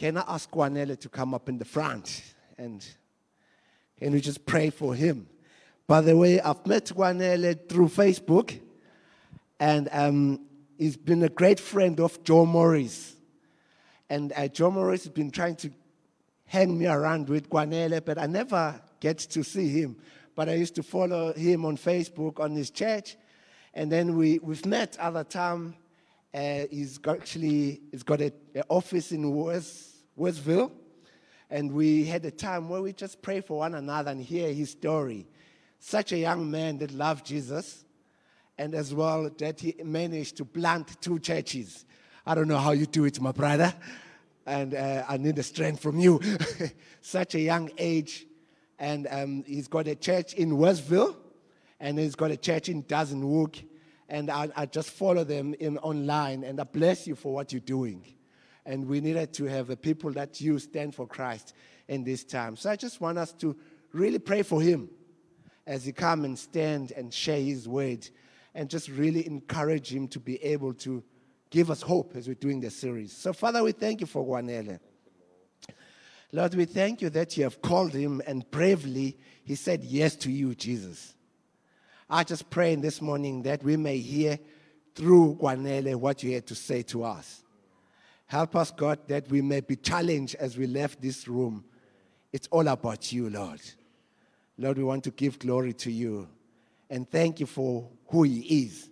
can I ask Kwanele to come up in the front and can we just pray for him? By the way, I've met Kwanele through Facebook, and um, he's been a great friend of Joe Morris. And uh, Joe Morris has been trying to hang me around with Kwanele, but I never get to see him. But I used to follow him on Facebook on his church, and then we, we've met other time. Uh, he's actually he's got an office in West, Westville, and we had a time where we just pray for one another and hear his story. Such a young man that loved Jesus, and as well that he managed to plant two churches. I don't know how you do it, my brother, and uh, I need the strength from you. Such a young age, and um, he's got a church in Westville, and he's got a church in Dassenhoek, and I, I just follow them in online, and I bless you for what you're doing. And we needed to have the people that you stand for Christ in this time. So I just want us to really pray for him as he come and stand and share his word and just really encourage him to be able to give us hope as we're doing the series. So, Father, we thank you for Kwanele. Lord, we thank you that you have called him and bravely he said yes to you, Jesus. I just pray in this morning that we may hear through Kwanele what you had to say to us. Help us, God, that we may be challenged as we left this room. It's all about you, Lord. Lord, we want to give glory to you and thank you for who he is.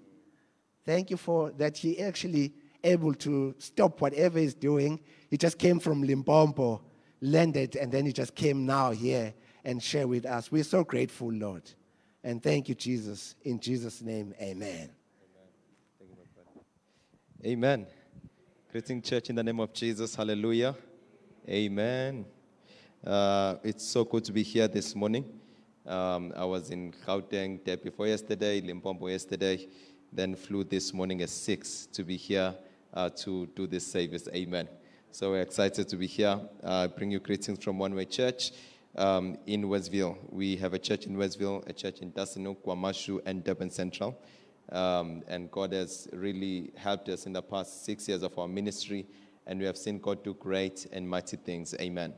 Thank you for that he actually able to stop whatever he's doing. He just came from Limpopo, landed, and then he just came now here and share with us. We're so grateful, Lord. And thank you, Jesus. In Jesus' name, amen. Amen. Greeting church in the name of Jesus. Hallelujah. Amen. Uh, it's so good to be here this morning. Um, I was in Gauteng day before yesterday, Limpopo yesterday, then flew this morning at 6 to be here uh, to do this service. Amen. So we're excited to be here. Uh, bring you greetings from One Way Church um, in Westville. We have a church in Westville, a church in Dassenhoek, KwaMashu, and Durban Central. Um, and God has really helped us in the past six years of our ministry, and we have seen God do great and mighty things. Amen.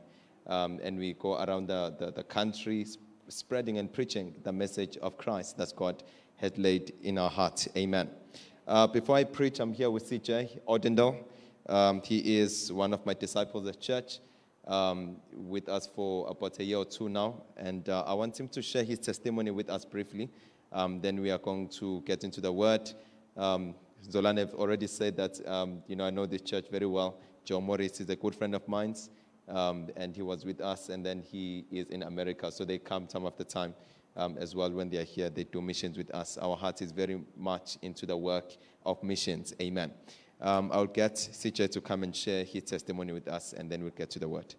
Um, and we go around the, the, the country spreading and preaching the message of Christ that God has laid in our hearts. Amen. Uh, before I preach, I'm here with CJ Odendaal. Um, he is one of my disciples at church, um, with us for about a year or two now, and uh, I want him to share his testimony with us briefly. Um, then we are going to get into the word. Um, Zolan have already said that, um, you know, I know this church very well. Joe Morris is a good friend of mine um, and he was with us, and then he is in America. So they come time after time um, as well. When they are here, they do missions with us. Our heart is very much into the work of missions. Amen. Um, I'll get CJ to come and share his testimony with us, and then we'll get to the word.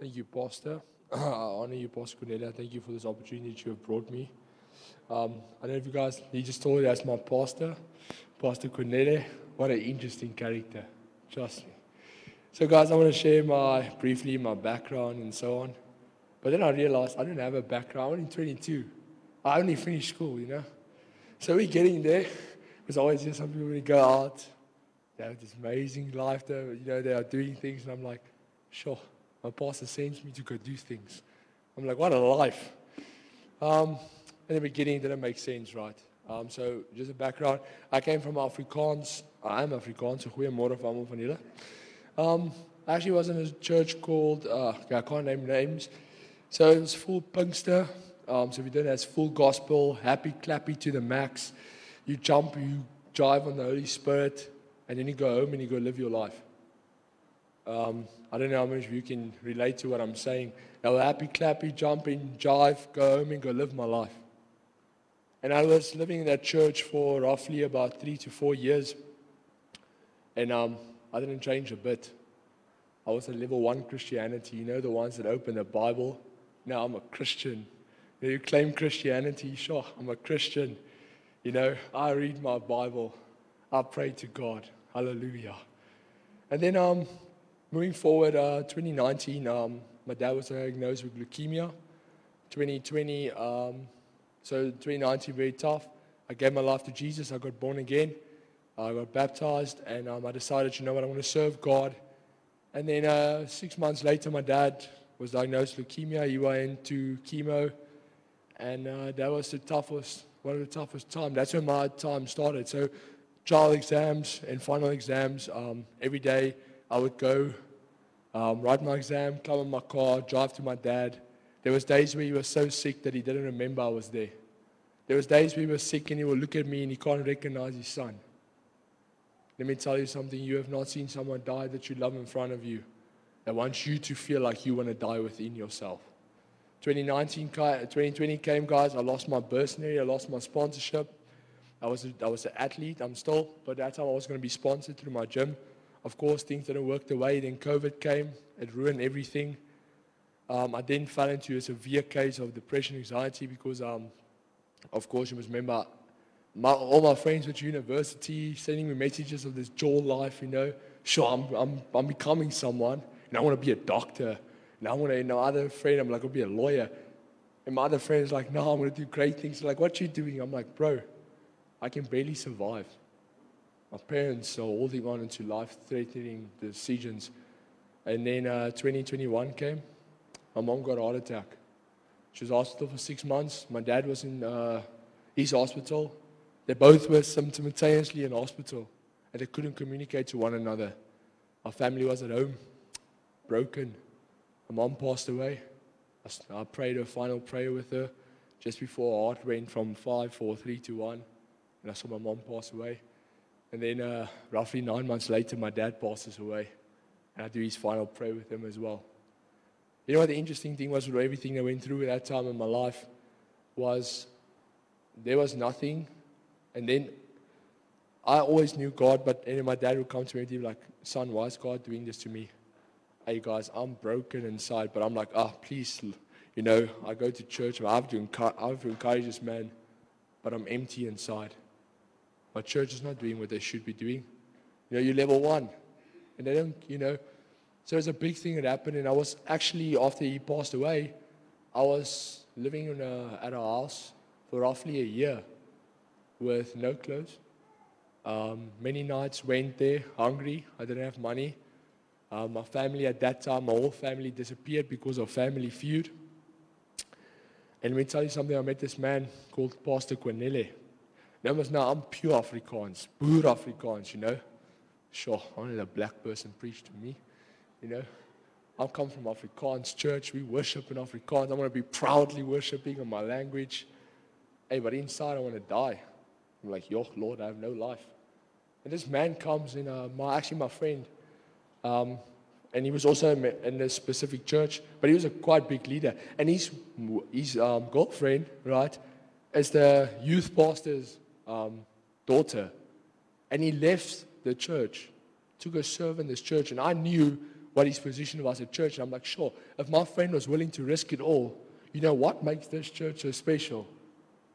Thank you, Pastor. I honor you, Pastor Cornelia. Thank you for this opportunity that you have brought me. Um, I don't know if you guys, he just told me that's my pastor, Pastor Cornelia. What an interesting character. Trust me. So, guys, I want to share my briefly my background and so on. But then I realized I don't have a background. I'm only 22. I only finished school, you know. So we're getting there. Because always hear some people when they go out, they have this amazing life. Though, you know, they are doing things, and I'm like, sure. My pastor sends me to go do things. I'm like, what a life. Um, in the beginning, it didn't make sense, right? Um, so just a background. I came from Afrikaans. I am Afrikaans. So goeiemôre vir almal van julle. Um, I actually was in a church called, uh, I can't name names. So it was full Pinkster. Um, so we did it as full gospel, happy, clappy to the max. You jump, you drive on the Holy Spirit, and then you go home and you go live your life. Um, I don't know how much of you can relate to what I'm saying. Now, happy, clappy, jumping, jive, go home and go live my life. And I was living in that church for roughly about three to four years. And um, I didn't change a bit. I was a level one Christianity, you know, the ones that open the Bible. Now I'm a Christian. You, claim Christianity, sure, I'm a Christian. You know, I read my Bible, I pray to God. Hallelujah. And then um, moving forward, uh, 2019, um, my dad was diagnosed with leukemia. 2020, um, so 2019, very tough. I gave my life to Jesus. I got born again. I got baptized and um, I decided, you know what, I want to serve God And then uh, six months later, my dad was diagnosed with leukemia. He went into chemo, and uh, that was the toughest, one of the toughest times. That's when my time started. So, trial exams and final exams, um, every day I would go, um, write my exam, come in my car, drive to my dad. There was days where he was so sick that he didn't remember I was there. There was days where he was sick and he would look at me and he can't recognize his son. Let me tell you something. You have not seen someone die that you love in front of you that wants you to feel like you want to die within yourself. 2019, 2020 came, guys. I lost my bursary. I lost my sponsorship. I was, a, I was an athlete. I'm still, but that time I was going to be sponsored through my gym. Of course, things didn't work the way. Then COVID came. It ruined everything. Um, I then fell into a severe case of depression, anxiety because, um, of course, you must remember my, all my friends at university sending me messages of this dual life, you know. Sure, I'm, I'm, I'm becoming someone, and I want to be a doctor. And I want to, you know, other friend, I'm like, I'll be a lawyer. And my other friend's like, no, I'm going to do great things. They're like, what you doing? I'm like, bro, I can barely survive. My parents are holding on into life-threatening decisions. And then uh, 2021 came. My mom got a heart attack. She was hospital for six months. My dad was in uh, his hospital. They both were simultaneously in hospital and they couldn't communicate to one another. Our family was at home, broken. My mom passed away. I prayed a final prayer with her just before our heart went from 5, 4, 3 to 1. And I saw my mom pass away. And then, uh, roughly nine months later, my dad passes away. And I do his final prayer with him as well. You know what the interesting thing was with everything I went through at that time in my life was there was nothing and then I always knew God, but and my dad would come to me and be like, son, why is God doing this to me? Hey guys, I'm broken inside, but I'm like, ah, oh, please, you know, I go to church, I have to, encourage, I have to encourage this man, but I'm empty inside. My church is not doing what they should be doing. You know, you're level one. And they don't, you know. So it's a big thing that happened. And I was actually, after he passed away, I was living in a, at a house for roughly a year with no clothes. Um, many nights went there hungry. I didn't have money. Um, my family at that time, my whole family disappeared because of family feud. And let me tell you something. I met this man called Pastor Kwanele. Now, now I'm pure Afrikaans, pure Afrikaans, you know. Sure, only a black person preached to me, you know. I come from Afrikaans church. We worship in Afrikaans. I want to be proudly worshiping in my language. Hey, but inside I want to die. I'm like, yo, Lord, I have no life. And this man comes in, uh, my, actually my friend, um, and he was also in a specific church, but he was a quite big leader. And his, his um, girlfriend, right, is the youth pastor's um, daughter. And he left the church to go serve in this church. And I knew what his position was at church. And I'm like, sure, if my friend was willing to risk it all, you know what makes this church so special?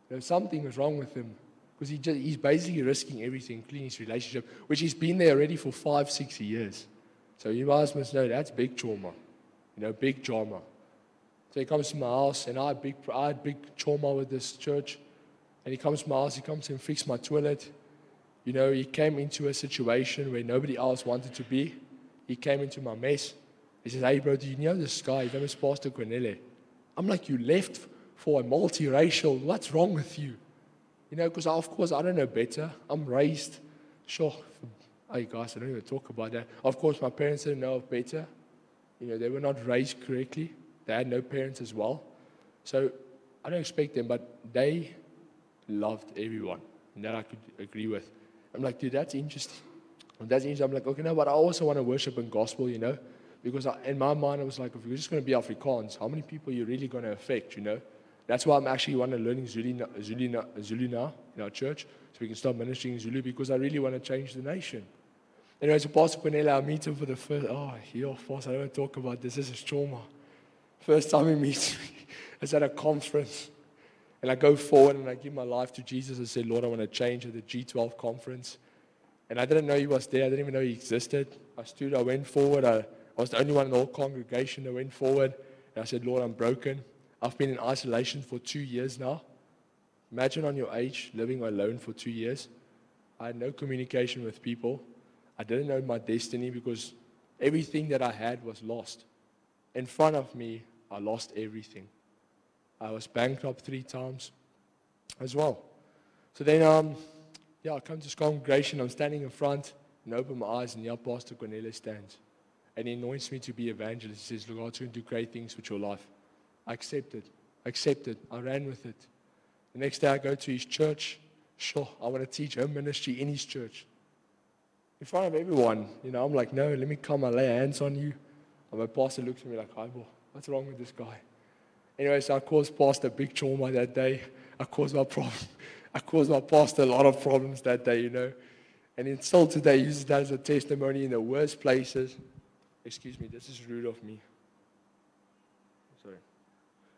You know, something was wrong with him because he he's basically risking everything, including his relationship, which he's been there already for five, six years. So you guys must know that's big trauma, you know, big drama. So he comes to my house, and I had big, I had big trauma with this church. And he comes to my house, he comes and fix my toilet. You know, he came into a situation where nobody else wanted to be. He came into my mess. He says, Hey, bro, do you know this guy? His name is Pastor Kwanele. I'm like, You left for a multiracial. What's wrong with you? You know, because of course I don't know better. I'm raised, sure. Hey guys, I don't even talk about that. Of course, my parents didn't know better. You know, they were not raised correctly. They had no parents as well. So I don't expect them, but they loved everyone. And that I could agree with. I'm like, dude, that's interesting. And that's interesting. I'm like, okay, no, but I also want to worship in gospel, you know? Because I, in my mind, I was like, if you're just going to be Afrikaans, how many people are you really going to affect, you know? That's why I'm actually want to learning Zulu, Zulu, Zulu now in our church, so we can start ministering in Zulu because I really want to change the nation. Anyway, so Pastor Kwanele, I meet him for the first, oh, yo, Pastor, I don't want to talk about this. This is trauma. First time he meets me is at a conference. And I go forward and I give my life to Jesus and say, Lord, I want to change at the G12 conference. And I didn't know he was there. I didn't even know he existed. I stood, I went forward. I, I was the only one in the whole congregation that went forward. And I said, Lord, I'm broken. I've been in isolation for two years now. Imagine on your age living alone for two years. I had no communication with people. I didn't know my destiny because everything that I had was lost. In front of me, I lost everything. I was bankrupt three times as well. So then, um, yeah, I come to this congregation. I'm standing in front and open my eyes, and yeah, Pastor Cornelius stands. And he anoints me to be evangelist. He says, Look, God's going to do great things with your life. I accepted. I accepted. I ran with it. The next day, I go to his church. Sure, I want to teach home ministry in his church. In front of everyone, you know, I'm like, no, let me come and lay hands on you. And my pastor looks at me like, hi, boy, what's wrong with this guy? Anyway, so I caused pastor big trauma that day. I caused my problem. I caused my pastor a lot of problems that day, you know. And then still today uses that as a testimony in the worst places. Excuse me, this is rude of me. Sorry.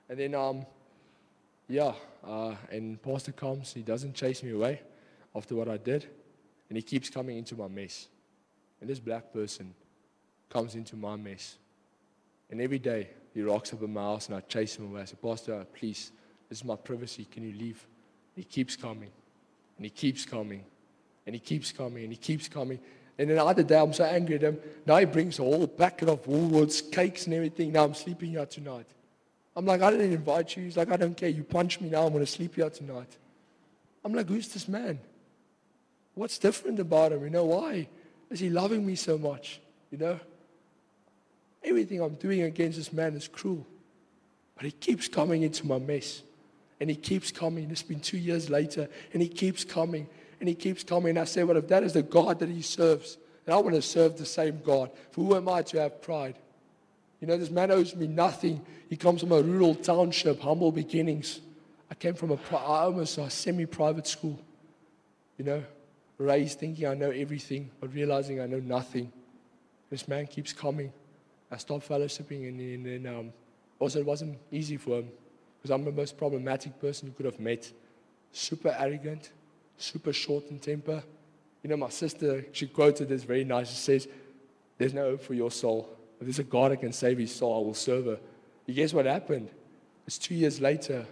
And then, um, yeah, uh, and Pastor comes, he doesn't chase me away after what I did, and he keeps coming into my mess. And this black person comes into my mess. And every day he rocks up in my house and I chase him away. I say, Pastor, please, this is my privacy. Can you leave? He keeps coming. And he keeps coming. And he keeps coming. And he keeps coming. And then the other day, I'm so angry at him. Now he brings a whole packet of Woolworths, cakes, and everything. Now I'm sleeping here tonight. I'm like, I didn't invite you. He's like, I don't care. You punch me now. I'm going to sleep here tonight. I'm like, who's this man? What's different about him? You know, why is he loving me so much? You know? Everything I'm doing against this man is cruel. But he keeps coming into my mess. And he keeps coming. It's been two years later. And he keeps coming. And he keeps coming. And I say, well, if that is the God that he serves, then I want to serve the same God. For who am I to have pride? You know, this man owes me nothing. He comes from a rural township, humble beginnings. I came from a, almost a semi-private school. You know, raised thinking I know everything, but realizing I know nothing. This man keeps coming. I stopped fellowshipping, and, and then um, also it wasn't easy for him because I'm the most problematic person you could have met. Super arrogant, super short in temper. You know, my sister, she quoted this very nice. She says, There's no hope for your soul. If there's a God that can save his soul, I will serve her. You guess what happened? It's two years later,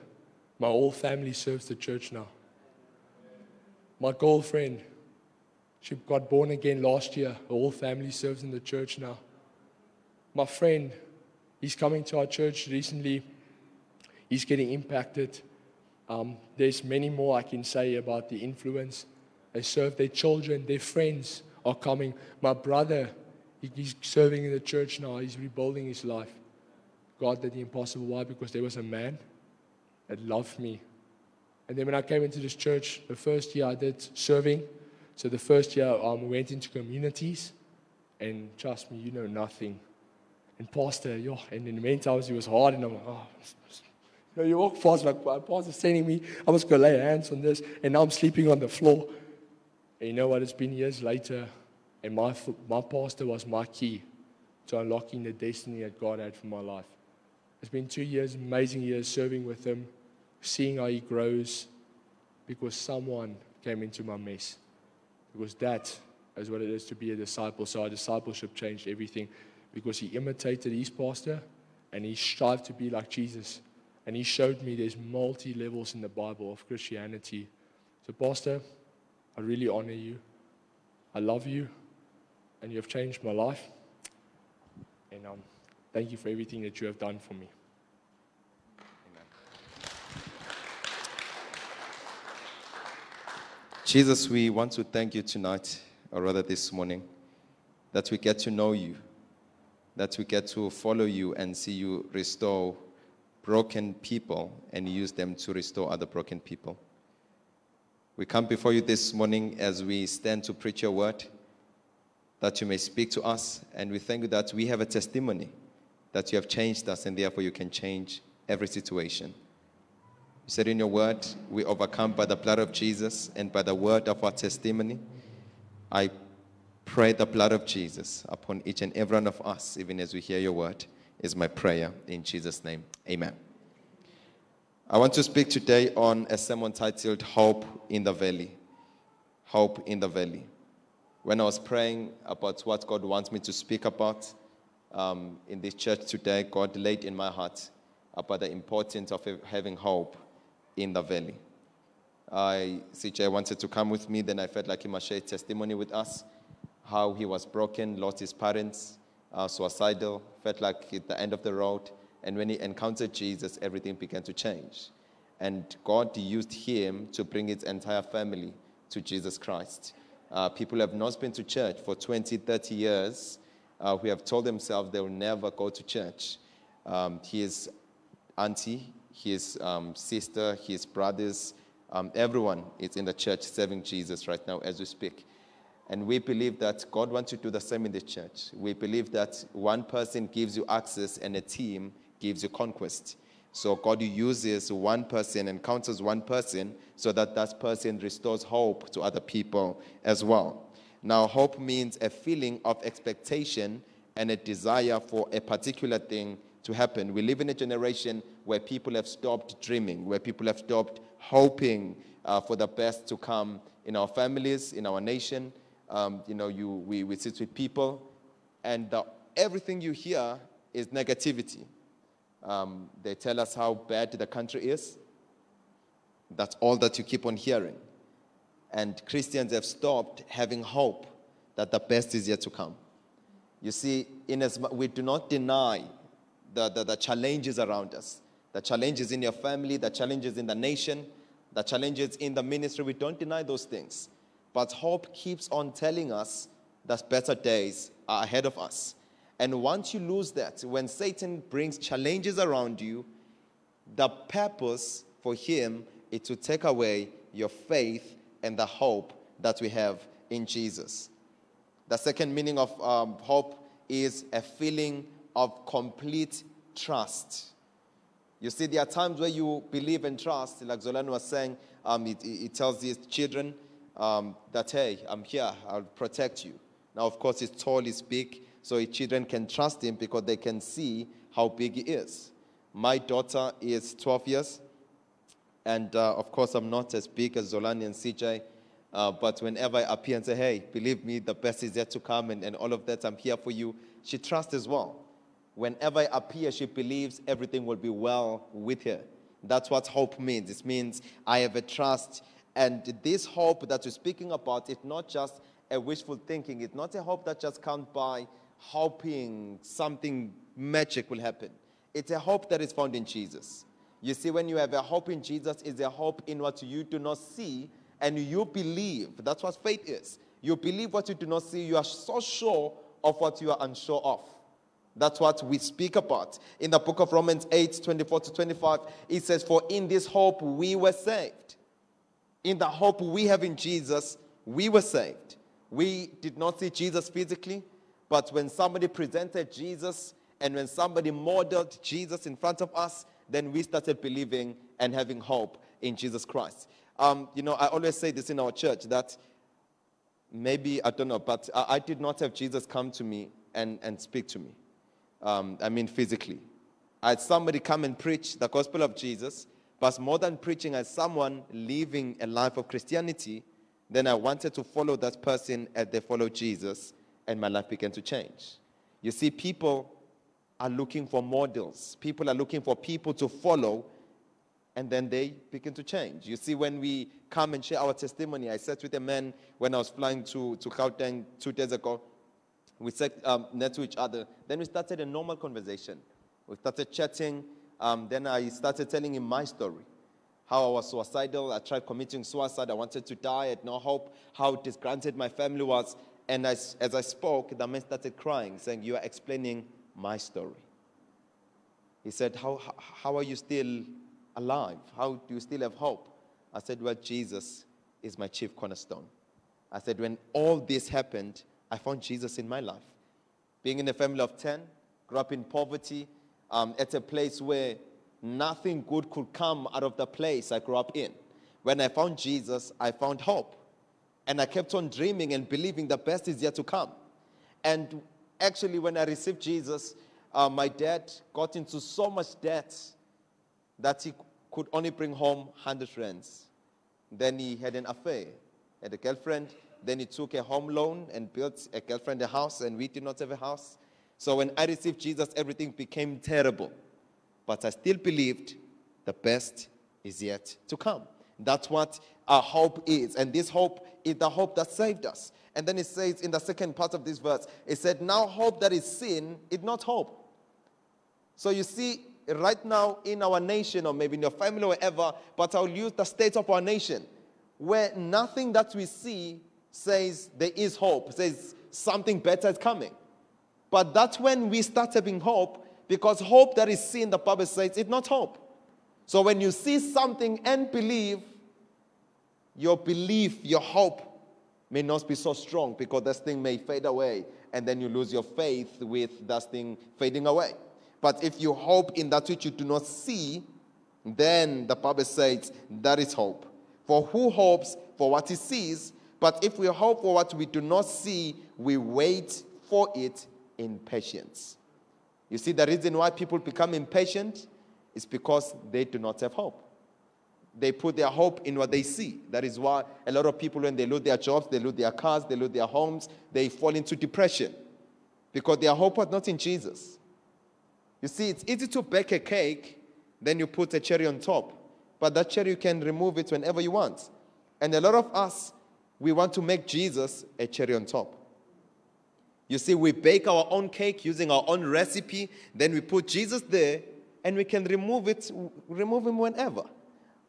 my whole family serves the church now. My girlfriend, she got born again last year. Her whole family serves in the church now. My friend, he's coming to our church recently. He's getting impacted. Um, there's many more I can say about the influence. They serve their children, their friends are coming. My brother, He's serving in the church now. He's rebuilding his life. God did the impossible. Why? Because there was a man that loved me. And then when I came into this church, the first year I did serving. So the first year um, we went into communities. And trust me, you know nothing. And Pastor, yo, and in the meantime, it was hard. And I'm like, oh, you know, you walk past, like, Pastor's sending me, I going to lay hands on this. And now I'm sleeping on the floor. And you know what? It's been years later. And my, my pastor was my key to unlocking the destiny that God had for my life. It's been two years, amazing years serving with him, seeing how he grows, because someone came into my mess. Because that is what it is to be a disciple. So our discipleship changed everything because he imitated his pastor and he strived to be like Jesus. And he showed me there's multi levels in the Bible of Christianity. So, Pastor, I really honor you. I love you and you have changed my life. And um, thank you for everything that you have done for me. Jesus, we want to thank you tonight, or rather this morning, that we get to know you, that we get to follow you and see you restore broken people and use them to restore other broken people. We come before you this morning as we stand to preach your word that you may speak to us. And we thank you that we have a testimony that you have changed us, and therefore you can change every situation. Said in your word, we overcome by the blood of Jesus and by the word of our testimony. I pray the blood of Jesus upon each and every one of us, even as we hear your word, is my prayer in Jesus' name. Amen. I want to speak today on a sermon titled Hope in the Valley. Hope in the Valley when I was praying about what God wants me to speak about um, in this church today, God laid in my heart about the importance of having hope in the valley. I, CJ wanted to come with me, then I felt like he must share testimony with us how he was broken, lost his parents, uh, suicidal, felt like at the end of the road. And when he encountered Jesus, everything began to change. And God used him to bring his entire family to Jesus Christ. Uh, people have not been to church for 20, 30 years uh, who have told themselves they will never go to church. Um, his auntie, his um, sister, his brothers, um, everyone is in the church serving Jesus right now as we speak. And we believe that God wants you to do the same in the church. We believe that one person gives you access and a team gives you conquest. So God uses one person, and encounters one person, so that that person restores hope to other people as well. Now, hope means a feeling of expectation and a desire for a particular thing to happen. We live in a generation where people have stopped dreaming, where people have stopped hoping uh, for the best to come in our families, in our nation. Um, you know, you, we, we sit with people, and the, everything you hear is negativity. Um, they tell us how bad the country is. That's all that you keep on hearing. And Christians have stopped having hope that the best is yet to come. You see, in as we do not deny the, the, the challenges around us, the challenges in your family, the challenges in the nation, the challenges in the ministry. We don't deny those things. But hope keeps on telling us that better days are ahead of us. And once you lose that, when Satan brings challenges around you, the purpose for him is to take away your faith and the hope that we have in Jesus. The second meaning of um, hope is a feeling of complete trust. You see, there are times where you believe and trust, like Zolan was saying, um, it, tells these children um, that, hey, I'm here, I'll protect you. Now, of course, he's tall, he's big, so his children can trust him because they can see how big he is. My daughter is 12 years, and uh, of course, I'm not as big as Zolani and CJ. Uh, but whenever I appear and say, hey, believe me, the best is yet to come, and, and all of that, I'm here for you, she trusts as well. Whenever I appear, she believes everything will be well with her. That's what hope means. It means I have a trust. And this hope that you're speaking about is not just a wishful thinking, it's not a hope that just comes by hoping something magic will happen. It's a hope that is found in Jesus. You see, when you have a hope in Jesus, it's a hope in what you do not see and you believe. That's what faith is. You believe what you do not see. You are so sure of what you are unsure of. That's what we speak about. In the book of Romans 8 24 to 25, it says, For in this hope we were saved. In the hope we have in Jesus, we were saved. We did not see Jesus physically, but when somebody presented Jesus and when somebody modeled Jesus in front of us, then we started believing and having hope in Jesus Christ. Um, you know, I always say this in our church that maybe, I don't know, but I, I did not have Jesus come to me and, and speak to me. Um, I mean, physically. I had somebody come and preach the gospel of Jesus, but more than preaching, as someone living a life of Christianity, then I wanted to follow that person as they follow Jesus and my life began to change. You see, people are looking for models, people are looking for people to follow, and then they begin to change. You see, when we come and share our testimony, I sat with a man when I was flying to, to Gauteng two days ago. We sat um, next to each other. Then we started a normal conversation. We started chatting. Um, then I started telling him my story how I was suicidal. I tried committing suicide. I wanted to die. I had no hope. How disgruntled my family was. And as, as I spoke, the man started crying, saying, You are explaining my story. He said, how, how are you still alive? How do you still have hope? I said, Well, Jesus is my chief cornerstone. I said, When all this happened, I found Jesus in my life. Being in a family of 10, grew up in poverty, um, at a place where nothing good could come out of the place I grew up in. When I found Jesus, I found hope. And I kept on dreaming and believing the best is yet to come. And actually, when I received Jesus, uh, my dad got into so much debt that he could only bring home 100 rands. Then he had an affair, had a girlfriend. Then he took a home loan and built a girlfriend a house, and we did not have a house. So when I received Jesus, everything became terrible. But I still believed the best is yet to come. That's what our hope is. And this hope is the hope that saved us. And then it says in the second part of this verse, it said, Now hope that is seen is not hope. So you see, right now in our nation, or maybe in your family, or wherever, but I'll use the state of our nation, where nothing that we see says there is hope, says something better is coming. But that's when we start having hope, because hope that is seen, the Bible says, it's not hope. So when you see something and believe, your belief, your hope may not be so strong because this thing may fade away and then you lose your faith with that thing fading away. But if you hope in that which you do not see, then the Bible says that is hope. For who hopes for what he sees? But if we hope for what we do not see, we wait for it in patience. You see, the reason why people become impatient is because they do not have hope they put their hope in what they see. That is why a lot of people, when they lose their jobs, they lose their cars, they lose their homes, they fall into depression because their hope was not in Jesus. You see, it's easy to bake a cake, then you put a cherry on top. But that cherry, you can remove it whenever you want. And a lot of us, we want to make Jesus a cherry on top. You see, we bake our own cake using our own recipe, then we put Jesus there, and we can remove it, remove him whenever.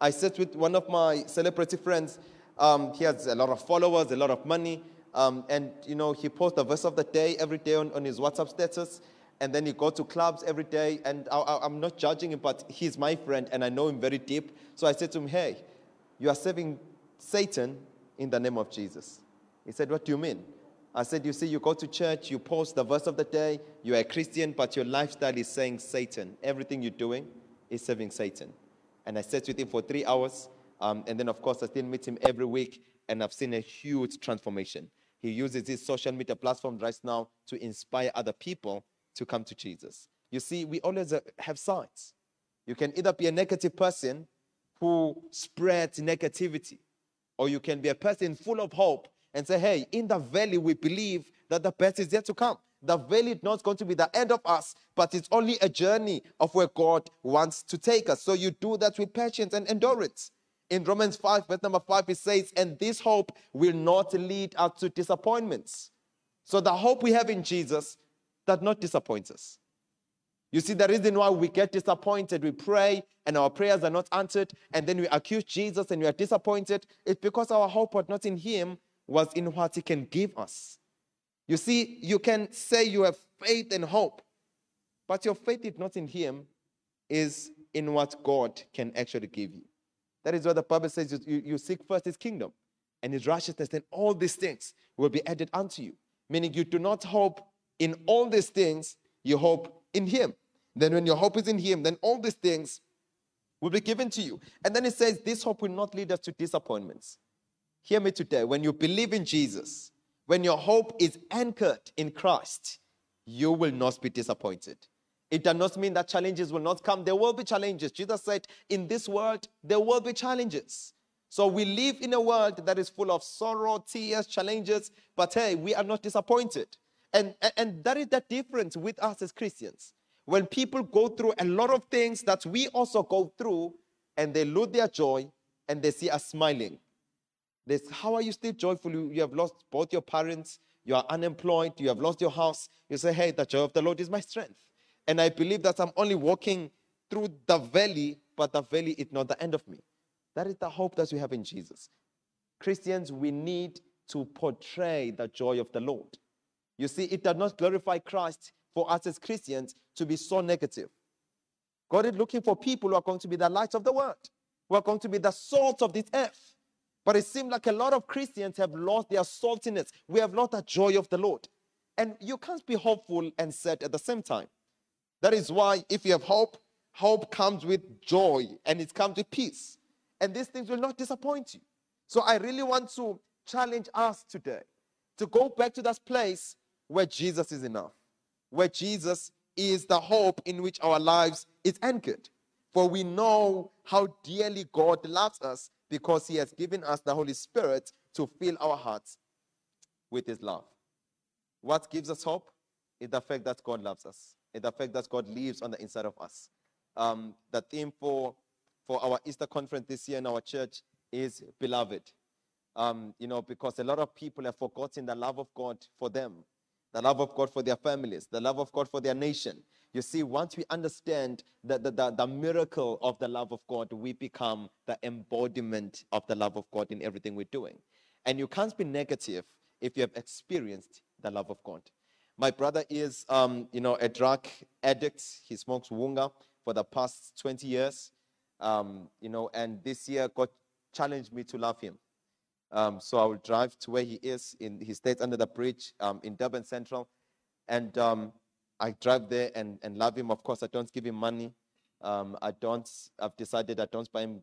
I sat with one of my celebrity friends. Um, he has a lot of followers, a lot of money. Um, and, you know, he posts the verse of the day every day on, on his WhatsApp status. And then he goes to clubs every day. And I, am not judging him, but he's my friend and I know him very deep. So I said to him, hey, you are serving Satan in the name of Jesus. He said, what do you mean? I said, you see, you go to church, you post the verse of the day, you are a Christian, but your lifestyle is saying Satan. Everything you're doing is serving Satan and I sat with him for three hours. Um, and then, of course, I still meet him every week, and I've seen a huge transformation. He uses his social media platform right now to inspire other people to come to Jesus. You see, we always uh, have sides. You can either be a negative person who spreads negativity, or you can be a person full of hope and say, hey, in the valley, we believe that the best is yet to come. The valley is not going to be the end of us, but it's only a journey of where God wants to take us. So you do that with patience and endurance. In Romans 5, verse number 5, it says, And this hope will not lead us to disappointments. So the hope we have in Jesus does not disappoint us. You see, the reason why we get disappointed, we pray and our prayers are not answered, and then we accuse Jesus and we are disappointed, it's because our hope was not in Him, was in what He can give us. You see, you can say you have faith and hope, but your faith is not in Him, is in what God can actually give you. That is what the Bible says you, you seek first His kingdom and His righteousness, and all these things will be added unto you. Meaning, you do not hope in all these things, you hope in Him. Then, when your hope is in Him, then all these things will be given to you. And then it says, This hope will not lead us to disappointments. Hear me today. When you believe in Jesus, when your hope is anchored in Christ, you will not be disappointed. It does not mean that challenges will not come. There will be challenges. Jesus said, In this world, there will be challenges. So we live in a world that is full of sorrow, tears, challenges, but hey, we are not disappointed. And, and that is the difference with us as Christians. When people go through a lot of things that we also go through, and they lose their joy and they see us smiling, this, how are you still joyful? You have lost both your parents, you are unemployed, you have lost your house. You say, Hey, the joy of the Lord is my strength. And I believe that I'm only walking through the valley, but the valley is not the end of me. That is the hope that we have in Jesus. Christians, we need to portray the joy of the Lord. You see, it does not glorify Christ for us as Christians to be so negative. God is looking for people who are going to be the light of the world, who are going to be the salt of this earth. But it seems like a lot of Christians have lost their saltiness. We have lost the joy of the Lord. And you can't be hopeful and sad at the same time. That is why, if you have hope, hope comes with joy and it comes with peace. And these things will not disappoint you. So I really want to challenge us today to go back to that place where Jesus is enough, where Jesus is the hope in which our lives is anchored. For we know how dearly God loves us because he has given us the Holy Spirit to fill our hearts with his love. What gives us hope is the fact that God loves us, is the fact that God lives on the inside of us. Um, the theme for, for our Easter conference this year in our church is beloved. Um, you know, because a lot of people have forgotten the love of God for them, the love of God for their families, the love of God for their nation. You see, once we understand the, the, the, the miracle of the love of God, we become the embodiment of the love of God in everything we're doing. And you can't be negative if you have experienced the love of God. My brother is, um, you know, a drug addict. He smokes wunga for the past 20 years. Um, you know, and this year God challenged me to love him. Um, so I will drive to where he is. In he stays under the bridge um, in Durban Central, and um, I drive there and, and love him. Of course, I don't give him money. Um, I don't. I've decided I don't buy him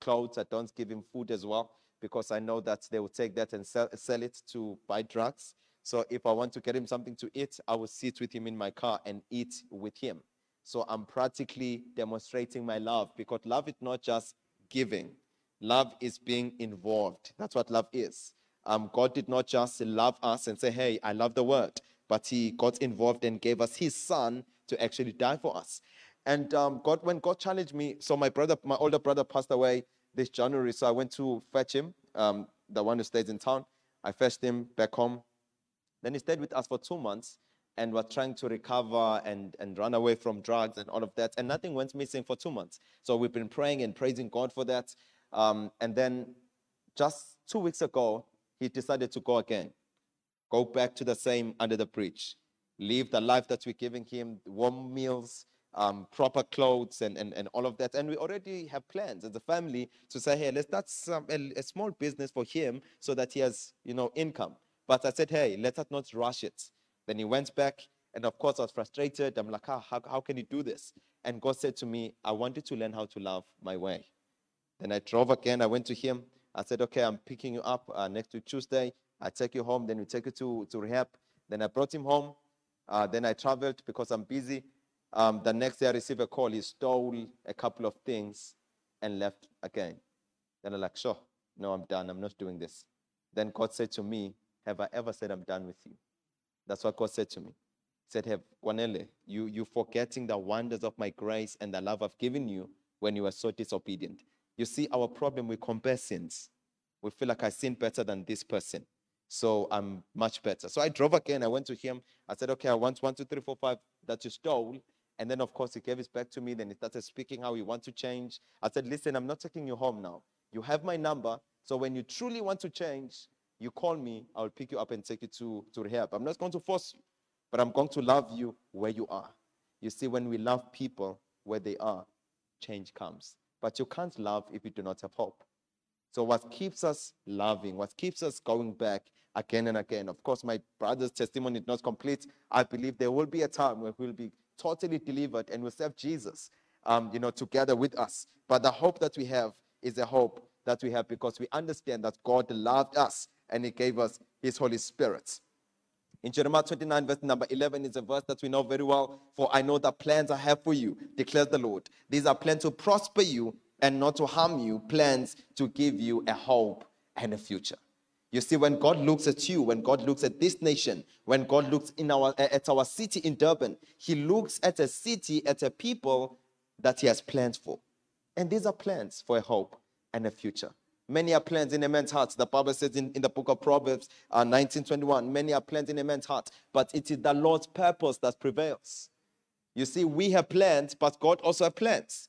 clothes. I don't give him food as well because I know that they will take that and sell, sell it to buy drugs. So if I want to get him something to eat, I will sit with him in my car and eat with him. So I'm practically demonstrating my love because love is not just giving, love is being involved. That's what love is. Um, God did not just love us and say, Hey, I love the word, but He got involved and gave us His Son to actually die for us. And um, God, when God challenged me, so my brother, my older brother passed away this January, so I went to fetch him, um, the one who stays in town. I fetched him back home. Then he stayed with us for two months and was trying to recover and, and run away from drugs and all of that. And nothing went missing for two months. So we've been praying and praising God for that. Um, and then just two weeks ago, he decided to go again, go back to the same under the bridge, live the life that we're giving him, warm meals, um, proper clothes, and, and, and all of that. And we already have plans as a family to say, hey, let's start some, a, a small business for him so that he has, you know, income. But I said, hey, let us not rush it. Then he went back, and of course, I was frustrated. I'm like, how, how, how can you do this? And God said to me, I want you to learn how to love my way. Then I drove again. I went to him. I said, okay, I'm picking you up uh, next week, Tuesday. I take you home. Then we take you to, to rehab. Then I brought him home. Uh, then I traveled because I'm busy. Um, the next day I received a call. He stole a couple of things and left again. Then I'm like, sure, no, I'm done. I'm not doing this. Then God said to me, have I ever said I'm done with you? That's what God said to me. He said, Have Kwanele, you you forgetting the wonders of my grace and the love I've given you when you were so disobedient. You see, our problem we compare sins. We feel like I sin better than this person. So I'm much better. So I drove again. I went to him. I said, okay, I want one, two, three, four, five that you stole. And then, of course, he gave it back to me. Then he started speaking how he wants to change. I said, listen, I'm not taking you home now. You have my number. So when you truly want to change, you call me, I will pick you up and take you to, to rehab. I'm not going to force you, but I'm going to love you where you are. You see, when we love people where they are, change comes. But you can't love if you do not have hope. So, what keeps us loving, what keeps us going back again and again? Of course, my brother's testimony is not complete. I believe there will be a time where we'll be totally delivered and we'll serve Jesus, um, you know, together with us. But the hope that we have is a hope that we have because we understand that God loved us and he gave us his Holy Spirit. In Jeremiah 29, verse number 11 is a verse that we know very well. For I know the plans I have for you, declares the Lord. These are plans to prosper you and not to harm you, plans to give you a hope and a future. You see, when God looks at you, when God looks at this nation, when God looks in our, at our city in Durban, He looks at a city, at a people that He has plans for. And these are plans for a hope and a future. Many are plans in a man's heart. The Bible says in, in the book of Proverbs uh, 1921, many are plans in a man's heart, but it is the Lord's purpose that prevails. You see, we have plans, but God also has plans.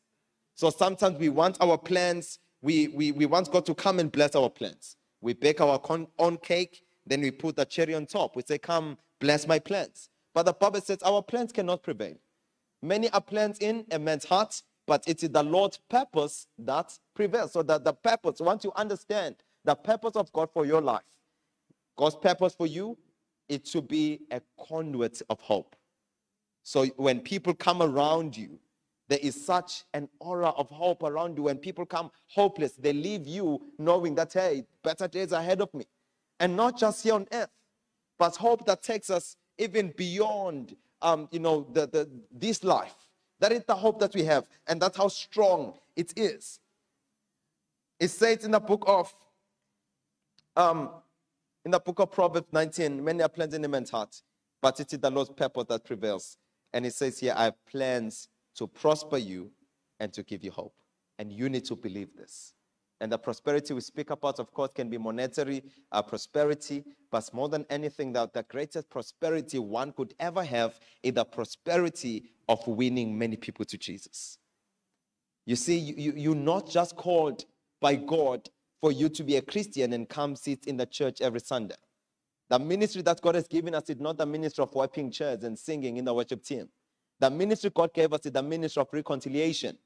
So sometimes we want our plans, we, we, we want God to come and bless our plans. We bake our con- own cake, then we put the cherry on top. We say, Come, bless my plans. But the Bible says our plans cannot prevail. Many are plans in a man's heart, but it is the Lord's purpose that prevails. So that the purpose, once you understand the purpose of God for your life, God's purpose for you, it should be a conduit of hope. So when people come around you, there is such an aura of hope around you. When people come hopeless, they leave you knowing that, hey, better days ahead of me. And not just here on earth, but hope that takes us even beyond, um, you know, the, the, this life. That is the hope that we have, and that's how strong it is. It says in the book of um, in the book of Proverbs 19, many are plans in a man's heart, but it is the Lord's purpose that prevails. And it says here, I have plans to prosper you and to give you hope. And you need to believe this. And the prosperity we speak about, of course, can be monetary uh, prosperity, but more than anything, that the greatest prosperity one could ever have is the prosperity of winning many people to Jesus. You see, you, you, you're not just called by God for you to be a Christian and come sit in the church every Sunday. The ministry that God has given us is not the ministry of wiping chairs and singing in the worship team. The ministry God gave us is the ministry of reconciliation.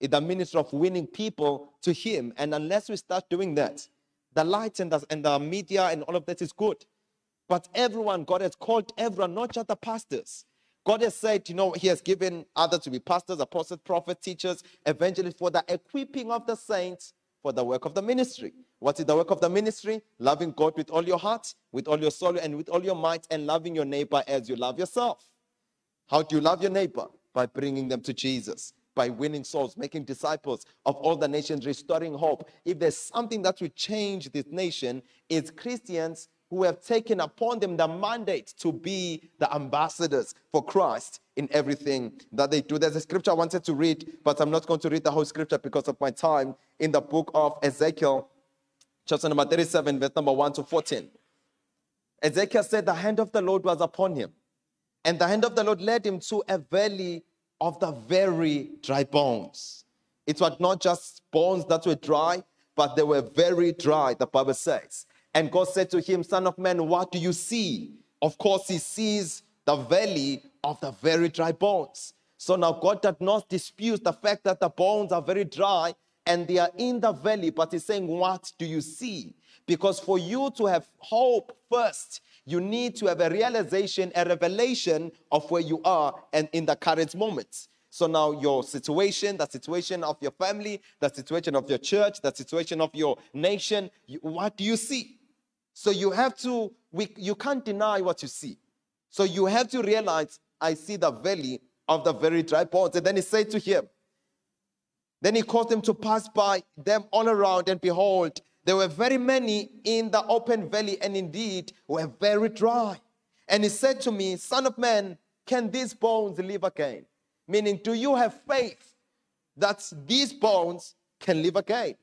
It's the ministry of winning people to Him. And unless we start doing that, the light and the, and the media and all of that is good. But everyone, God has called everyone, not just the pastors. God has said, you know, He has given others to be pastors, apostles, prophets, teachers, evangelists for the equipping of the saints for the work of the ministry. What is the work of the ministry? Loving God with all your heart, with all your soul, and with all your might, and loving your neighbor as you love yourself. How do you love your neighbor? By bringing them to Jesus, by winning souls, making disciples of all the nations, restoring hope. If there's something that will change this nation, it's Christians who have taken upon them the mandate to be the ambassadors for Christ in everything that they do. There's a scripture I wanted to read, but I'm not going to read the whole scripture because of my time in the book of Ezekiel, chapter number 37, verse number 1 to 14. Ezekiel said, The hand of the Lord was upon him, and the hand of the Lord led him to a valley of the very dry bones. It was not just bones that were dry, but they were very dry, the Bible says. And God said to him, Son of man, what do you see? Of course, he sees the valley of the very dry bones. So now God does not dispute the fact that the bones are very dry, and they are in the valley, but he's saying, What do you see? Because for you to have hope first, you need to have a realization, a revelation of where you are and in the current moment. So now your situation, the situation of your family, the situation of your church, the situation of your nation, you, what do you see? So you have to, we, you can't deny what you see. So you have to realize, I see the valley of the very dry bones. And then he said to him, then he caused them to pass by them all around, and behold, there were very many in the open valley, and indeed were very dry. And he said to me, Son of man, can these bones live again? Meaning, do you have faith that these bones can live again?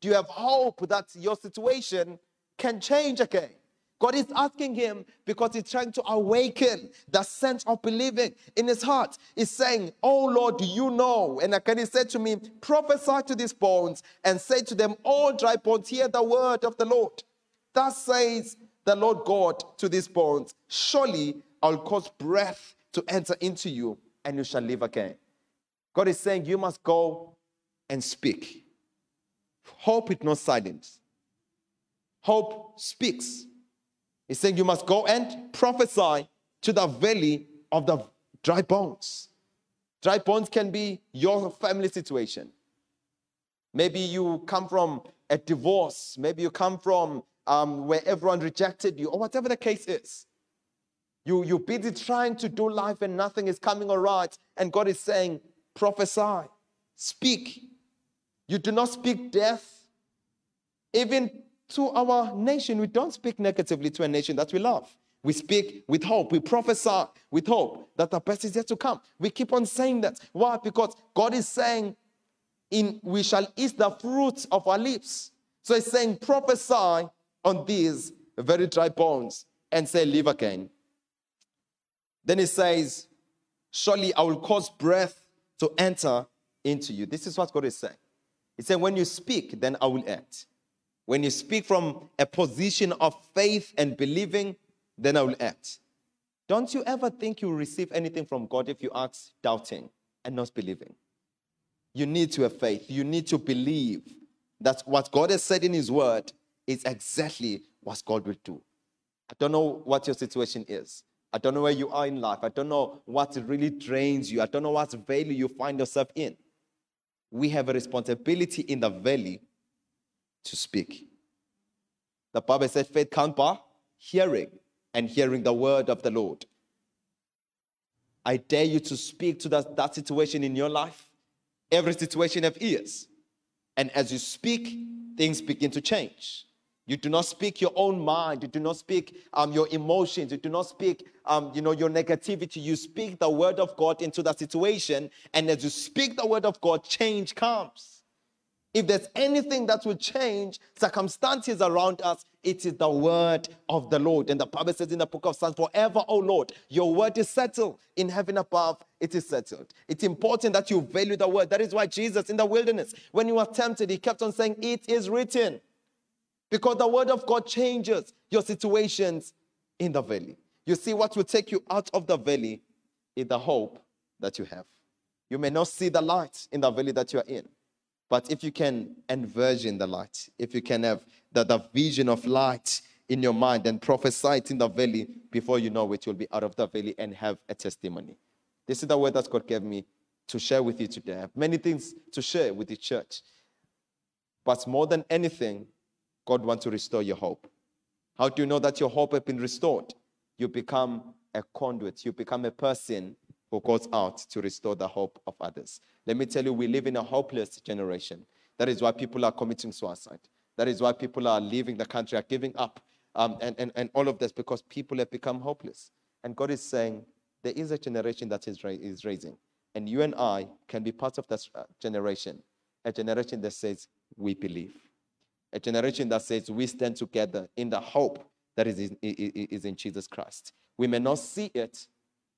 Do you have hope that your situation can change again? God is asking him because he's trying to awaken the sense of believing in his heart. He's saying, Oh Lord, do you know? And again, he said to me, Prophesy to these bones and say to them, All dry bones, hear the word of the Lord. Thus says the Lord God to these bones, Surely I'll cause breath to enter into you, and you shall live again. God is saying, You must go and speak. Hope is not silence. Hope speaks. He's saying you must go and prophesy to the valley of the dry bones. Dry bones can be your family situation. Maybe you come from a divorce. Maybe you come from um, where everyone rejected you, or whatever the case is. You, you're busy trying to do life and nothing is coming all right. And God is saying, prophesy, speak. You do not speak death. Even to our nation. We don't speak negatively to a nation that we love. We speak with hope. We prophesy with hope that the best is yet to come. We keep on saying that. Why? Because God is saying, "In we shall eat the fruits of our lips." So He's saying, prophesy on these very dry bones and say, live again. Then He says, surely I will cause breath to enter into you. This is what God is saying. He said, when you speak, then I will act. When you speak from a position of faith and believing, then I will act. Don't you ever think you receive anything from God if you ask doubting and not believing? You need to have faith. You need to believe that what God has said in His Word is exactly what God will do. I don't know what your situation is. I don't know where you are in life. I don't know what really drains you. I don't know what valley you find yourself in. We have a responsibility in the valley to speak. The Bible says faith comes by hearing and hearing the word of the Lord. I dare you to speak to that, that situation in your life. Every situation have ears. And as you speak, things begin to change. You do not speak your own mind. You do not speak um, your emotions. You do not speak, um, you know, your negativity. You speak the word of God into the situation. And as you speak the word of God, change comes. If there's anything that will change circumstances around us, it is the word of the Lord. And the Bible says in the book of Psalms, Forever, O Lord, your word is settled. In heaven above, it is settled. It's important that you value the word. That is why Jesus in the wilderness, when he was tempted, he kept on saying, It is written. Because the word of God changes your situations in the valley. You see, what will take you out of the valley is the hope that you have. You may not see the light in the valley that you are in but if you can envision the light, if you can have the, the vision of light in your mind and prophesy it in the valley, before you know it, you'll be out of the valley and have a testimony. This is the word that God gave me to share with you today. I have many things to share with the church. But more than anything, God wants to restore your hope. How do you know that your hope has been restored? You become a conduit, you become a person who goes out to restore the hope of others. Let me tell you, we live in a hopeless generation. That is why people are committing suicide. That is why people are leaving the country, are giving up, um, and, and, and all of this because people have become hopeless. And God is saying, there is a generation that is, is raising. And you and I can be part of that uh, generation. A generation that says, we believe. A generation that says, we stand together in the hope that is in, is in Jesus Christ. We may not see it,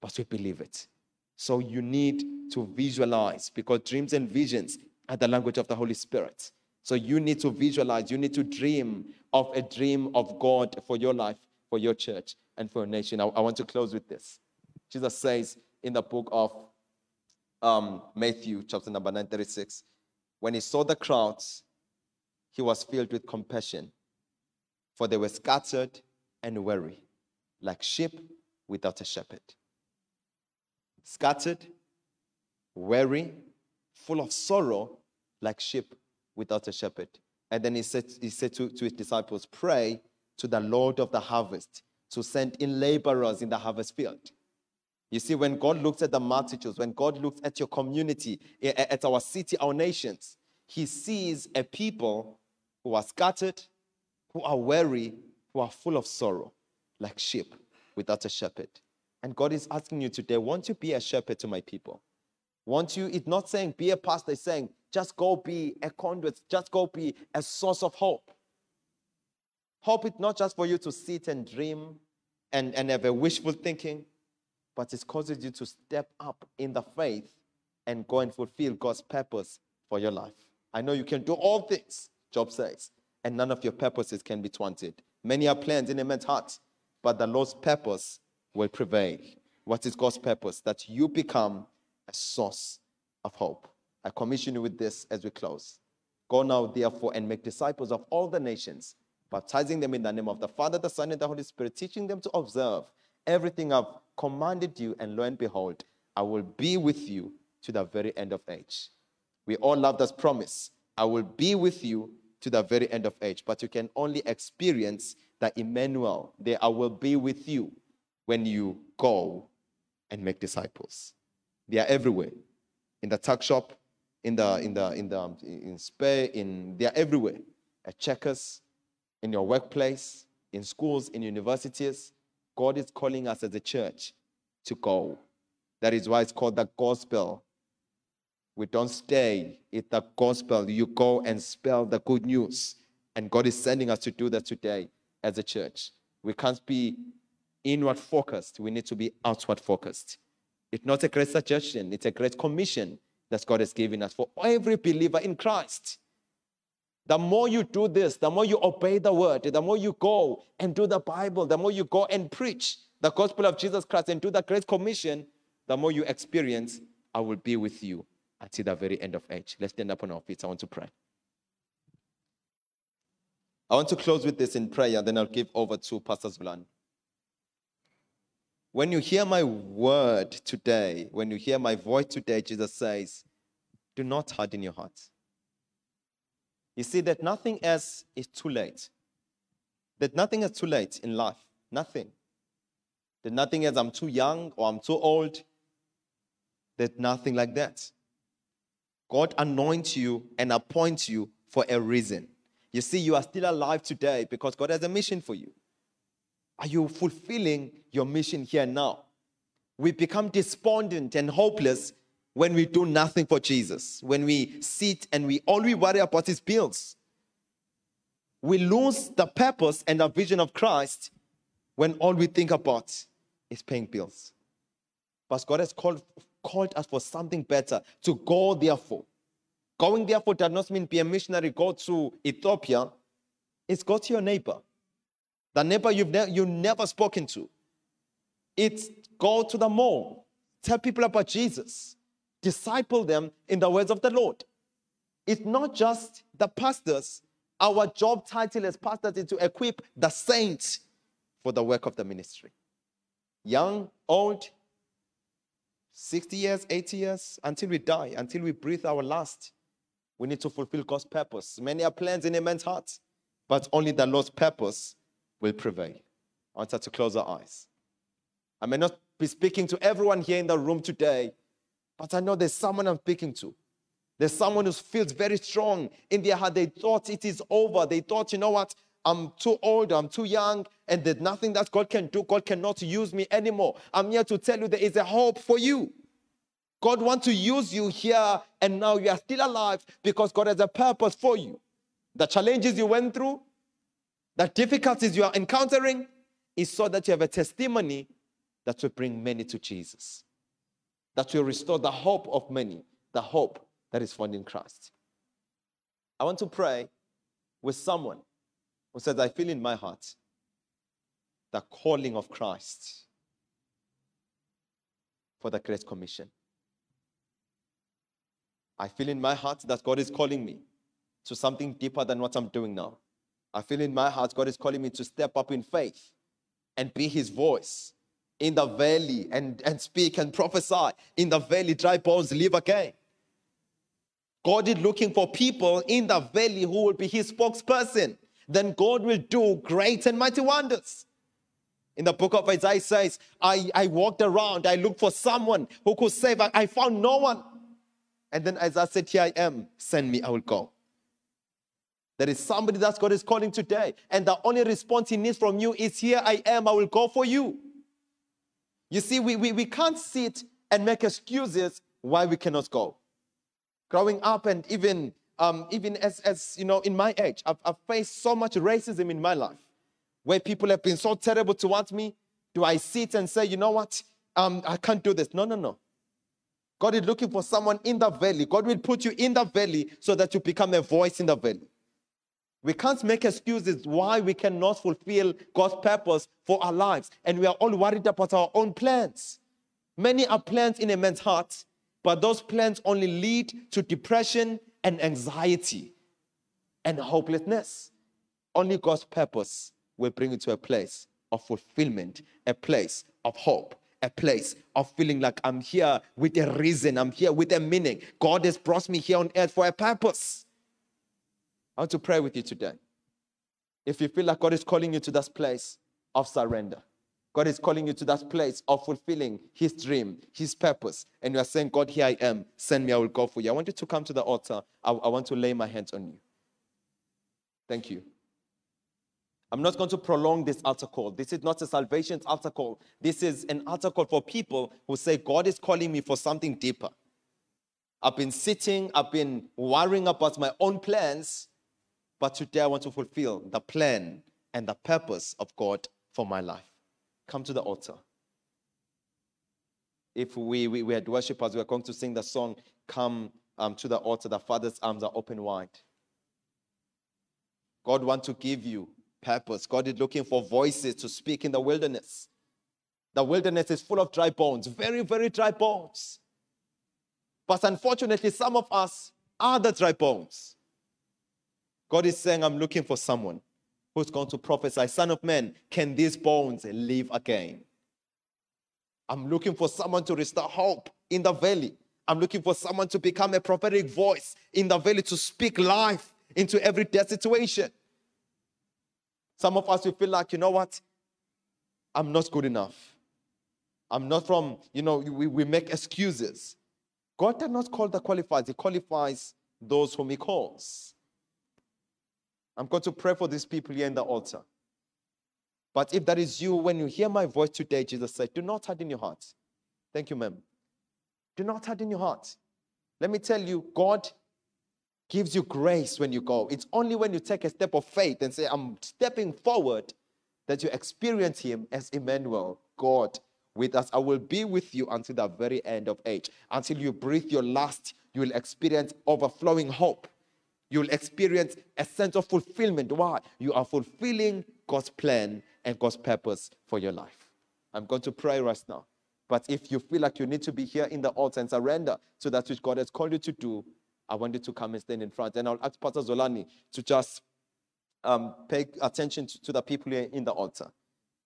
but we believe it. So you need to visualize because dreams and visions are the language of the Holy Spirit. So you need to visualize, you need to dream of a dream of God for your life, for your church, and for your nation. I, I want to close with this. Jesus says in the book of um, Matthew, chapter number 936, when he saw the crowds, he was filled with compassion, for they were scattered and weary, like sheep without a shepherd scattered, weary, full of sorrow, like sheep without a shepherd. And then he said, he said to, to his disciples, Pray to the Lord of the harvest to send in laborers in the harvest field. You see, when God looks at the multitudes, when God looks at your community, eh, eh, at our city, our nations, he sees a people who are scattered, who are weary, who are full of sorrow, like sheep without a shepherd. And God is asking you today, won't you be a shepherd to my people? Won't you, it's not saying be a pastor, it's saying just go be a conduit, just go be a source of hope. Hope is not just for you to sit and dream and, and have a wishful thinking, but it causes you to step up in the faith and go and fulfill God's purpose for your life. I know you can do all things, Job says, and none of your purposes can be thwarted. Many are plans in a man's heart, but the Lord's purpose will prevail. What is God's purpose? That you become a source of hope. I commission you with this as we close. Go now, therefore, and make disciples of all the nations, baptizing them in the name of the Father, the Son, and the Holy Spirit, teaching them to observe everything I've commanded you, and lo and behold, I will be with you to the very end of age. We all love this promise. I will be with you to the very end of age, but you can only experience the Emmanuel, there I will be with you when you go and make disciples. They are everywhere. In the tuck shop, in the in the in the um, in Spar, in they are everywhere. At checkers, in your workplace, in schools, in universities. God is calling us as a church to go. That is why it's called the gospel. We don't stay. It's the gospel. You go and spell the good news. And God is sending us to do that today as a church. We can't be inward focused, we need to be outward focused. It's not a great suggestion, it's a great commission that God has given us for every believer in Christ. The more you do this, the more you obey the word, the more you go and do the Bible, the more you go and preach the gospel of Jesus Christ and do the great commission, the more you experience, I will be with you until the very end of age. Let's stand up on our feet. I want to pray. I want to close with this in prayer, then I'll give over to Pastor Zulan. When you hear my word today, when you hear my voice today, Jesus says, do not harden your heart. You see that nothing else is too late. That nothing is too late in life. Nothing. That nothing else, I'm too young or I'm too old. That nothing like that. God anoints you and appoints you for a reason. You see, you are still alive today because God has a mission for you. Are you fulfilling your mission here now? We become despondent and hopeless when we do nothing for Jesus, when we sit and we all we worry about is bills. We lose the purpose and the vision of Christ when all we think about is paying bills. But God has called, called us for something better to go therefore. Going therefore does not mean be a missionary, go to Ethiopia. It's go to your neighbor. The neighbor you've ne- you never spoken to. It's go to the mall, tell people about Jesus, disciple them in the words of the Lord. It's not just the pastors. Our job title as pastors is to equip the saints for the work of the ministry. Young, old, 60 years, 80 years, until we die, until we breathe our last. We need to fulfill God's purpose. Many are plans in a man's heart, but only the Lord's purpose will prevail. I want us to close our eyes. I may not be speaking to everyone here in the room today, but I know there's someone I'm speaking to. There's someone who feels very strong in their heart. They thought it is over. They thought, you know what? I'm too old, I'm too young, and there's nothing that God can do. God cannot use me anymore. I'm here to tell you there is a hope for you. God wants to use you here and now you are still alive because God has a purpose for you. The challenges you went through, the difficulties you are encountering, is so that you have a testimony that will bring many to Jesus, that will restore the hope of many, the hope that is found in Christ. I want to pray with someone who says, I feel in my heart the calling of Christ for the Great Commission. I feel in my heart that God is calling me to something deeper than what I'm doing now. I feel in my heart God is calling me to step up in faith and be his voice in the valley and, and speak and prophesy. In the valley, dry bones live again. God is looking for people in the valley who will be his spokesperson. Then God will do great and mighty wonders. In the book of Isaiah says, I, I walked around, I looked for someone who could save. I, I found no one. And then Isaiah said, Here I am, send me, I will go. There is somebody that God is calling today. And the only response he needs from you is, Here I am, I will go for you. You see, we, we, we can't sit and make excuses why we cannot go. Growing up and even um, even as, as you know, in my age, I've, I've faced so much racism in my life where people have been so terrible towards me. Do I sit and say, you know what? Um, I can't do this. No, no, no. God is looking for someone in the valley. God will put you in the valley so that you become a voice in the valley. We can't make excuses why we cannot fulfill God's purpose for our lives. And we are all worried about our own plans. Many are plans in a man's heart, but those plans only lead to depression and anxiety and hopelessness. Only God's purpose will bring you to a place of fulfillment, a place of hope, a place of feeling like I'm here with a reason, I'm here with a meaning. God has brought me here on earth for a purpose. I want to pray with you today. If you feel like God is calling you to this place of surrender, God is calling you to that place of fulfilling His dream, His purpose, and you are saying, God, here I am, send me, I will go for you. I want you to come to the altar. I, I want to lay my hands on you. Thank you. I'm not going to prolong this altar call. This is not a salvation altar call. This is an altar call for people who say, God is calling me for something deeper. I've been sitting, I've been worrying about my own plans, but today I want to fulfill the plan and the purpose of God for my life. Come to the altar. If we, we, we had worshipers, we are going to sing the song, Come um, to the altar, the Father's arms are open wide. God wants to give you purpose. God is looking for voices to speak in the wilderness. The wilderness is full of dry bones, very, very dry bones. But unfortunately, some of us are the dry bones. God is saying, I'm looking for someone who's going to prophesy, Son of man, can these bones live again? I'm looking for someone to restore hope in the valley. I'm looking for someone to become a prophetic voice in the valley to speak life into every dead situation. Some of us will feel like, you know what? I'm not good enough. I'm not from, you know, we, we make excuses. God does not call the qualified, He qualifies those whom He calls. I'm going to pray for these people here in the altar. But if that is you, when you hear my voice today, Jesus said, do not harden your heart. Thank you, ma'am. Do not harden your heart. Let me tell you, God gives you grace when you go. It's only when you take a step of faith and say, I'm stepping forward, that you experience Him as Emmanuel, God with us. I will be with you until the very end of age. Until you breathe your last, you will experience overflowing hope. You will experience a sense of fulfillment. Why? You are fulfilling God's plan and God's purpose for your life. I'm going to pray right now. But if you feel like you need to be here in the altar and surrender to that which God has called you to do, I want you to come and stand in front. And I'll ask Pastor Zolani to just um, pay attention to, to the people here in the altar.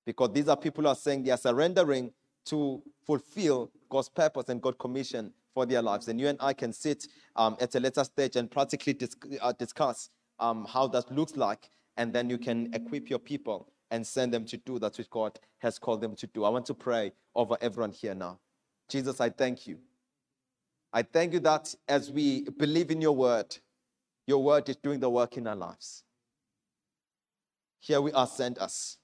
Because these are people who are saying they are surrendering to fulfill God's purpose and God's commission for their lives. And you and I can sit um, at a later stage and practically dis- uh, discuss um, how that looks like. And then you can equip your people and send them to do that which God has called them to do. I want to pray over everyone here now. Jesus, I thank you. I thank you that as we believe in your word, your word is doing the work in our lives. Here we are, send us.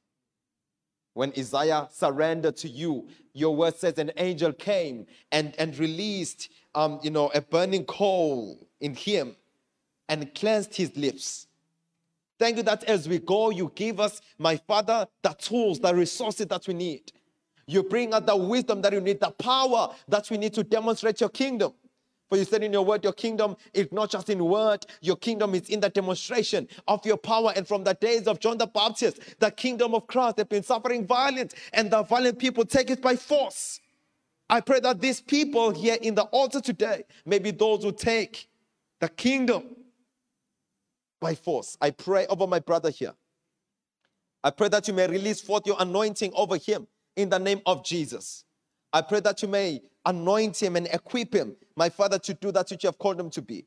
When Isaiah surrendered to you, your word says an angel came and, and released um, you know, a burning coal in him and cleansed his lips. Thank you that as we go, you give us, my Father, the tools, the resources that we need. You bring us the wisdom that you need, the power that we need to demonstrate your kingdom. For you said in your word, your kingdom is not just in word, your kingdom is in the demonstration of your power. And from the days of John the Baptist, the kingdom of Christ has been suffering violence, and the violent people take it by force. I pray that these people here in the altar today may be those who take the kingdom by force. I pray over my brother here. I pray that you may release forth your anointing over him in the name of Jesus. I pray that you may anoint him and equip him, my Father, to do that which you have called him to be.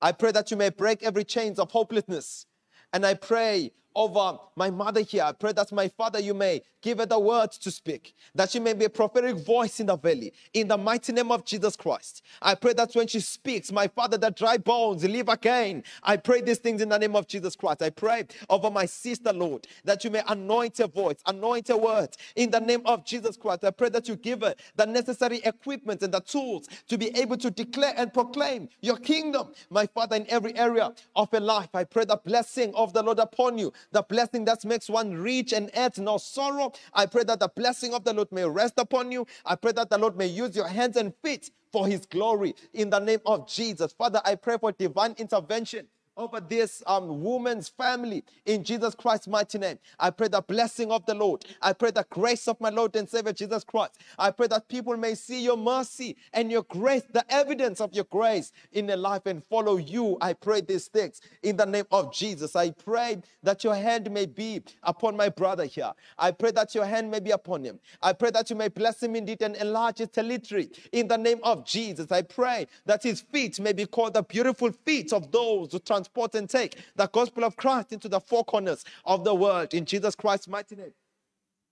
I pray that you may break every chains of hopelessness. And I pray over um, my mother here. I pray that my father, you may give her the words to speak, that she may be a prophetic voice in the valley, in the mighty name of Jesus Christ. I pray that when she speaks, my father, the dry bones live again. I pray these things in the name of Jesus Christ. I pray over my sister, Lord, that you may anoint her voice, anoint her words in the name of Jesus Christ. I pray that you give her the necessary equipment and the tools to be able to declare and proclaim your kingdom, my father, in every area of her life. I pray the blessing of the Lord upon you the blessing that makes one rich and adds no sorrow. I pray that the blessing of the Lord may rest upon you. I pray that the Lord may use your hands and feet for his glory in the name of Jesus. Father, I pray for divine intervention over this um, woman's family in Jesus Christ's mighty name. I pray the blessing of the Lord. I pray the grace of my Lord and Savior Jesus Christ. I pray that people may see your mercy and your grace, the evidence of your grace in their life and follow you. I pray these things in the name of Jesus. I pray that your hand may be upon my brother here. I pray that your hand may be upon him. I pray that you may bless him indeed and enlarge his territory in the name of Jesus. I pray that his feet may be called the beautiful feet of those who transport transport and take the gospel of Christ into the four corners of the world in Jesus Christ's mighty name.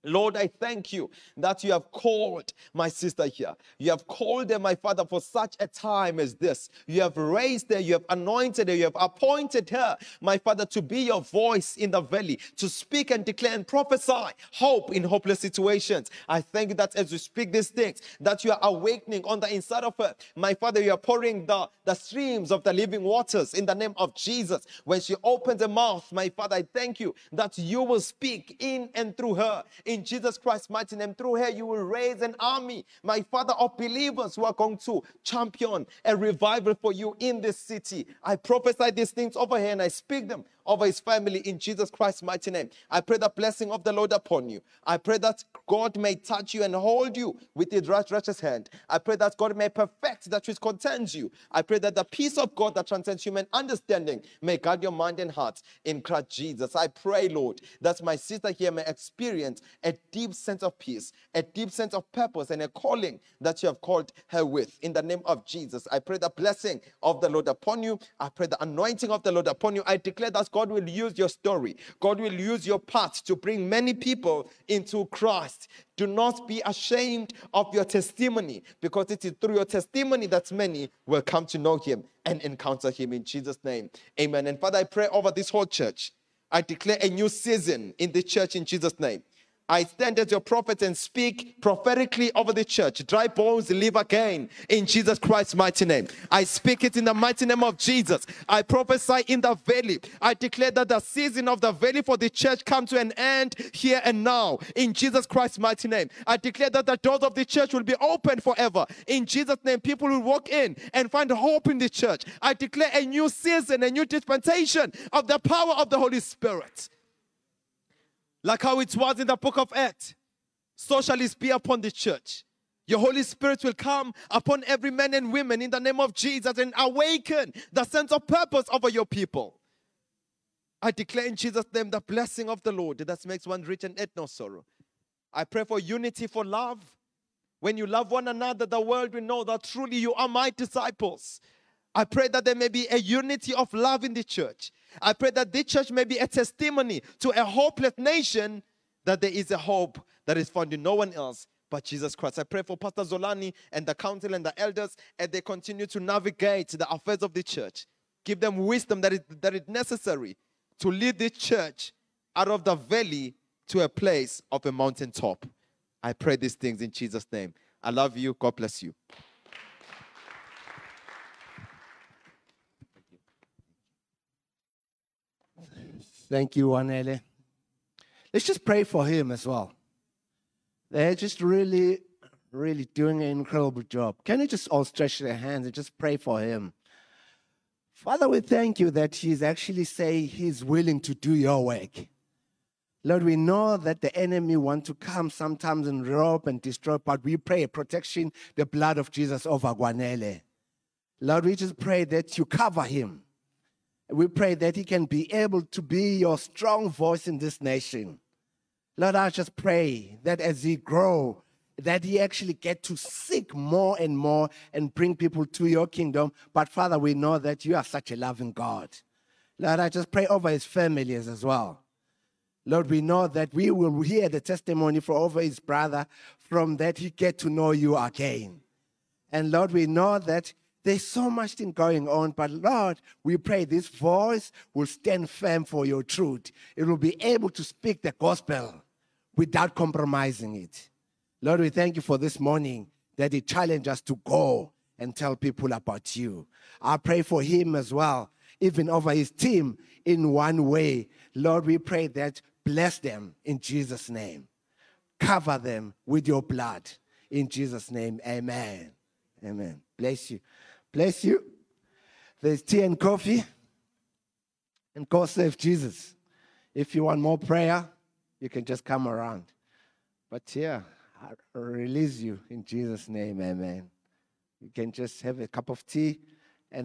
Lord, I thank you that you have called my sister here. You have called her, my Father, for such a time as this. You have raised her, you have anointed her, you have appointed her, my Father, to be your voice in the valley, to speak and declare and prophesy hope in hopeless situations. I thank you that as you speak these things, that you are awakening on the inside of her. My Father, you are pouring the, the streams of the living waters in the name of Jesus. When she opens her mouth, my Father, I thank you that you will speak in and through her in Jesus Christ's mighty name. Through her, you will raise an army, my Father, of believers who are going to champion a revival for you in this city. I prophesy these things over here and I speak them over his family in Jesus Christ's mighty name. I pray the blessing of the Lord upon you. I pray that God may touch you and hold you with his righteous hand. I pray that God may perfect that which concerns you. I pray that the peace of God that transcends human understanding may guard your mind and heart in Christ Jesus. I pray, Lord, that my sister here may experience a deep sense of peace, a deep sense of purpose, and a calling that you have called her with. In the name of Jesus, I pray the blessing of the Lord upon you. I pray the anointing of the Lord upon you. I declare that God will use your story, God will use your path to bring many people into Christ. Do not be ashamed of your testimony because it is through your testimony that many will come to know Him and encounter Him in Jesus' name. Amen. And Father, I pray over this whole church. I declare a new season in the church in Jesus' name. I stand as your prophet and speak prophetically over the church. Dry bones live again in Jesus Christ's mighty name. I speak it in the mighty name of Jesus. I prophesy in the valley. I declare that the season of the valley for the church come to an end here and now in Jesus Christ's mighty name. I declare that the doors of the church will be open forever in Jesus' name. People will walk in and find hope in the church. I declare a new season, a new dispensation of the power of the Holy Spirit. Like how it was in the book of Acts. So shall it be upon the church. Your Holy Spirit will come upon every man and woman in the name of Jesus and awaken the sense of purpose over your people. I declare in Jesus' name the blessing of the Lord that makes one rich and add no sorrow. I pray for unity, for love. When you love one another, the world will know that truly you are my disciples. I pray that there may be a unity of love in the church. I pray that this church may be a testimony to a hopeless nation that there is a hope that is found in no one else but Jesus Christ. I pray for Pastor Zolani and the council and the elders as they continue to navigate the affairs of the church. Give them wisdom that is, that is necessary to lead the church out of the valley to a place of a mountaintop. I pray these things in Jesus' name. I love you. God bless you. Thank you, Kwanele. Let's just pray for him as well. They're just really, really doing an incredible job. Can you just all stretch their hands and just pray for him? Father, we thank you that he's actually saying he's willing to do your work. Lord, we know that the enemy want to come sometimes and rob and destroy, but we pray protection, the blood of Jesus over Kwanele. Lord, we just pray that you cover him. We pray that he can be able to be your strong voice in this nation. Lord, I just pray that as he grow, that he actually get to seek more and more and bring people to your kingdom. But Father, we know that you are such a loving God. Lord, I just pray over his families as well. Lord, we know that we will hear the testimony for over his brother from that he get to know you again. And Lord, we know that there's so much thing going on, but Lord, we pray this voice will stand firm for your truth. It will be able to speak the gospel without compromising it. Lord, we thank you for this morning that He challenged us to go and tell people about you. I pray for him as well, even over his team in one way. Lord, we pray that bless them in Jesus' name. Cover them with your blood. In Jesus' name, amen. Amen. Bless you. Bless you. There's tea and coffee. And God save Jesus. If you want more prayer, you can just come around. But yeah, I release you in Jesus' name. Amen. You can just have a cup of tea